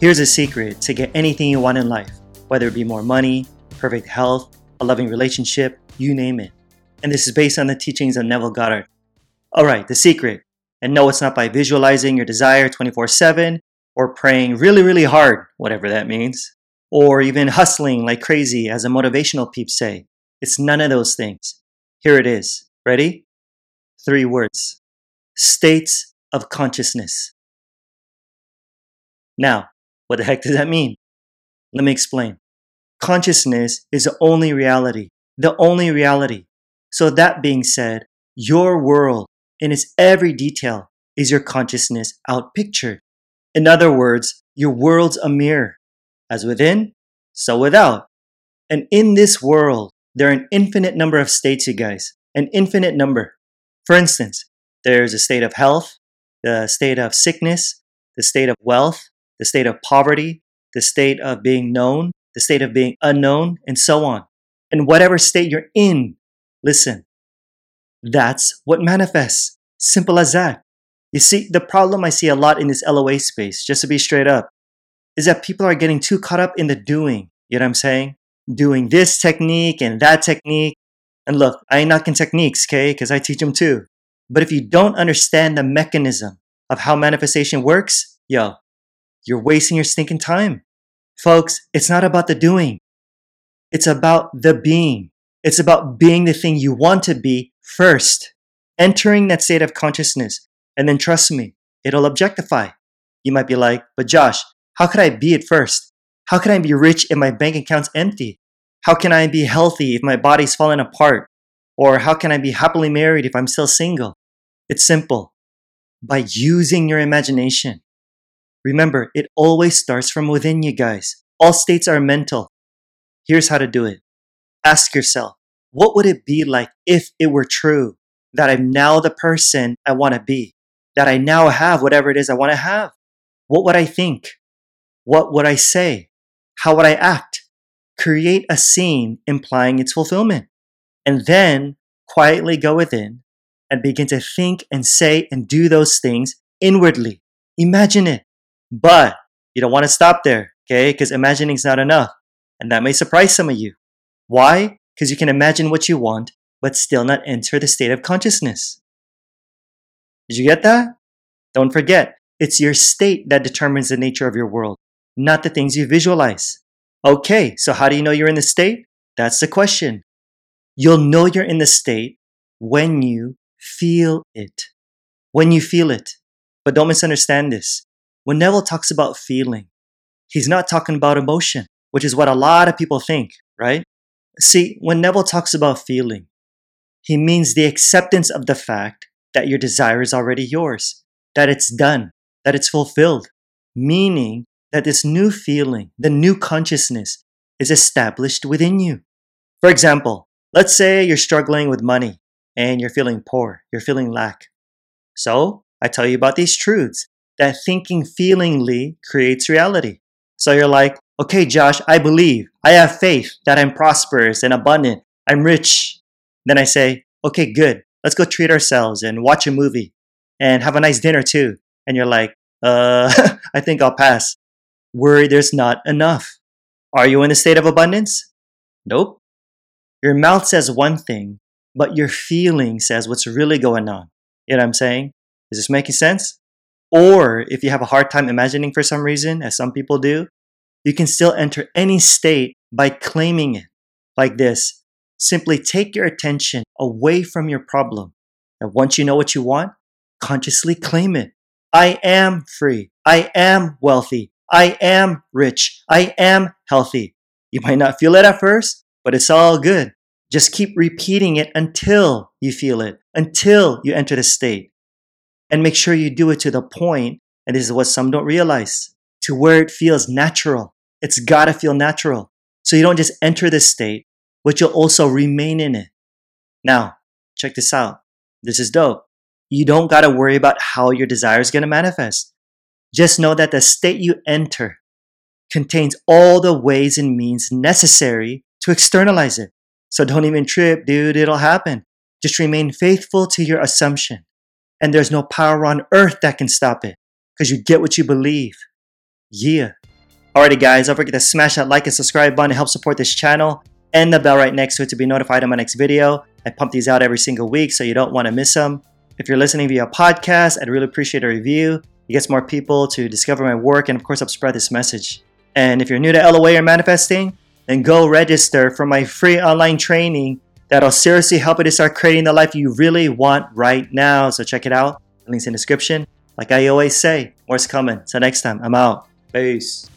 Here's a secret to get anything you want in life, whether it be more money, perfect health, a loving relationship, you name it. And this is based on the teachings of Neville Goddard. Alright, the secret. And no, it's not by visualizing your desire 24 7 or praying really, really hard, whatever that means, or even hustling like crazy, as the motivational peeps say. It's none of those things. Here it is. Ready? Three words states of consciousness. Now, what the heck does that mean? Let me explain. Consciousness is the only reality, the only reality. So, that being said, your world in its every detail is your consciousness outpictured. In other words, your world's a mirror, as within, so without. And in this world, there are an infinite number of states, you guys, an infinite number. For instance, there's a state of health, the state of sickness, the state of wealth, the state of poverty, the state of being known, the state of being unknown, and so on. And whatever state you're in, listen, that's what manifests. Simple as that. You see, the problem I see a lot in this LOA space, just to be straight up, is that people are getting too caught up in the doing. You know what I'm saying? Doing this technique and that technique. And look, I ain't knocking techniques, okay? Because I teach them too. But if you don't understand the mechanism of how manifestation works, yo, you're wasting your stinking time. Folks, it's not about the doing. It's about the being. It's about being the thing you want to be first, entering that state of consciousness. And then trust me, it'll objectify. You might be like, but Josh, how could I be it first? How can I be rich if my bank account's empty? How can I be healthy if my body's falling apart? Or how can I be happily married if I'm still single? It's simple. By using your imagination. Remember, it always starts from within you guys. All states are mental. Here's how to do it. Ask yourself, what would it be like if it were true that I'm now the person I want to be? That I now have whatever it is I want to have? What would I think? What would I say? How would I act? Create a scene implying its fulfillment. And then quietly go within and begin to think and say and do those things inwardly. Imagine it. But you don't want to stop there, okay? Because imagining is not enough. And that may surprise some of you. Why? Because you can imagine what you want, but still not enter the state of consciousness. Did you get that? Don't forget, it's your state that determines the nature of your world, not the things you visualize. Okay, so how do you know you're in the state? That's the question. You'll know you're in the state when you feel it. When you feel it. But don't misunderstand this. When Neville talks about feeling, he's not talking about emotion, which is what a lot of people think, right? See, when Neville talks about feeling, he means the acceptance of the fact that your desire is already yours, that it's done, that it's fulfilled, meaning that this new feeling, the new consciousness, is established within you. For example, let's say you're struggling with money and you're feeling poor, you're feeling lack. So, I tell you about these truths that thinking feelingly creates reality. So you're like, okay, Josh, I believe, I have faith that I'm prosperous and abundant, I'm rich. Then I say, okay, good, let's go treat ourselves and watch a movie and have a nice dinner too. And you're like, uh, I think I'll pass. Worry there's not enough. Are you in a state of abundance? Nope. Your mouth says one thing, but your feeling says what's really going on. You know what I'm saying? Is this making sense? Or if you have a hard time imagining for some reason, as some people do, you can still enter any state by claiming it like this. Simply take your attention away from your problem. And once you know what you want, consciously claim it. I am free. I am wealthy. I am rich. I am healthy. You might not feel it at first, but it's all good. Just keep repeating it until you feel it, until you enter the state and make sure you do it to the point, and this is what some don't realize, to where it feels natural. It's gotta feel natural. So you don't just enter this state, but you'll also remain in it. Now, check this out. This is dope. You don't gotta worry about how your desire is gonna manifest. Just know that the state you enter contains all the ways and means necessary to externalize it. So don't even trip, dude, it'll happen. Just remain faithful to your assumption and there's no power on earth that can stop it because you get what you believe. Yeah. Alrighty, guys, don't forget to smash that like and subscribe button to help support this channel, and the bell right next to it to be notified of my next video. I pump these out every single week, so you don't want to miss them. If you're listening via podcast, I'd really appreciate a review. It gets more people to discover my work and, of course, help spread this message. And if you're new to LOA or manifesting, then go register for my free online training that'll seriously help you to start creating the life you really want right now. So check it out. Link's in the description. Like I always say, more's coming. So next time, I'm out. Peace.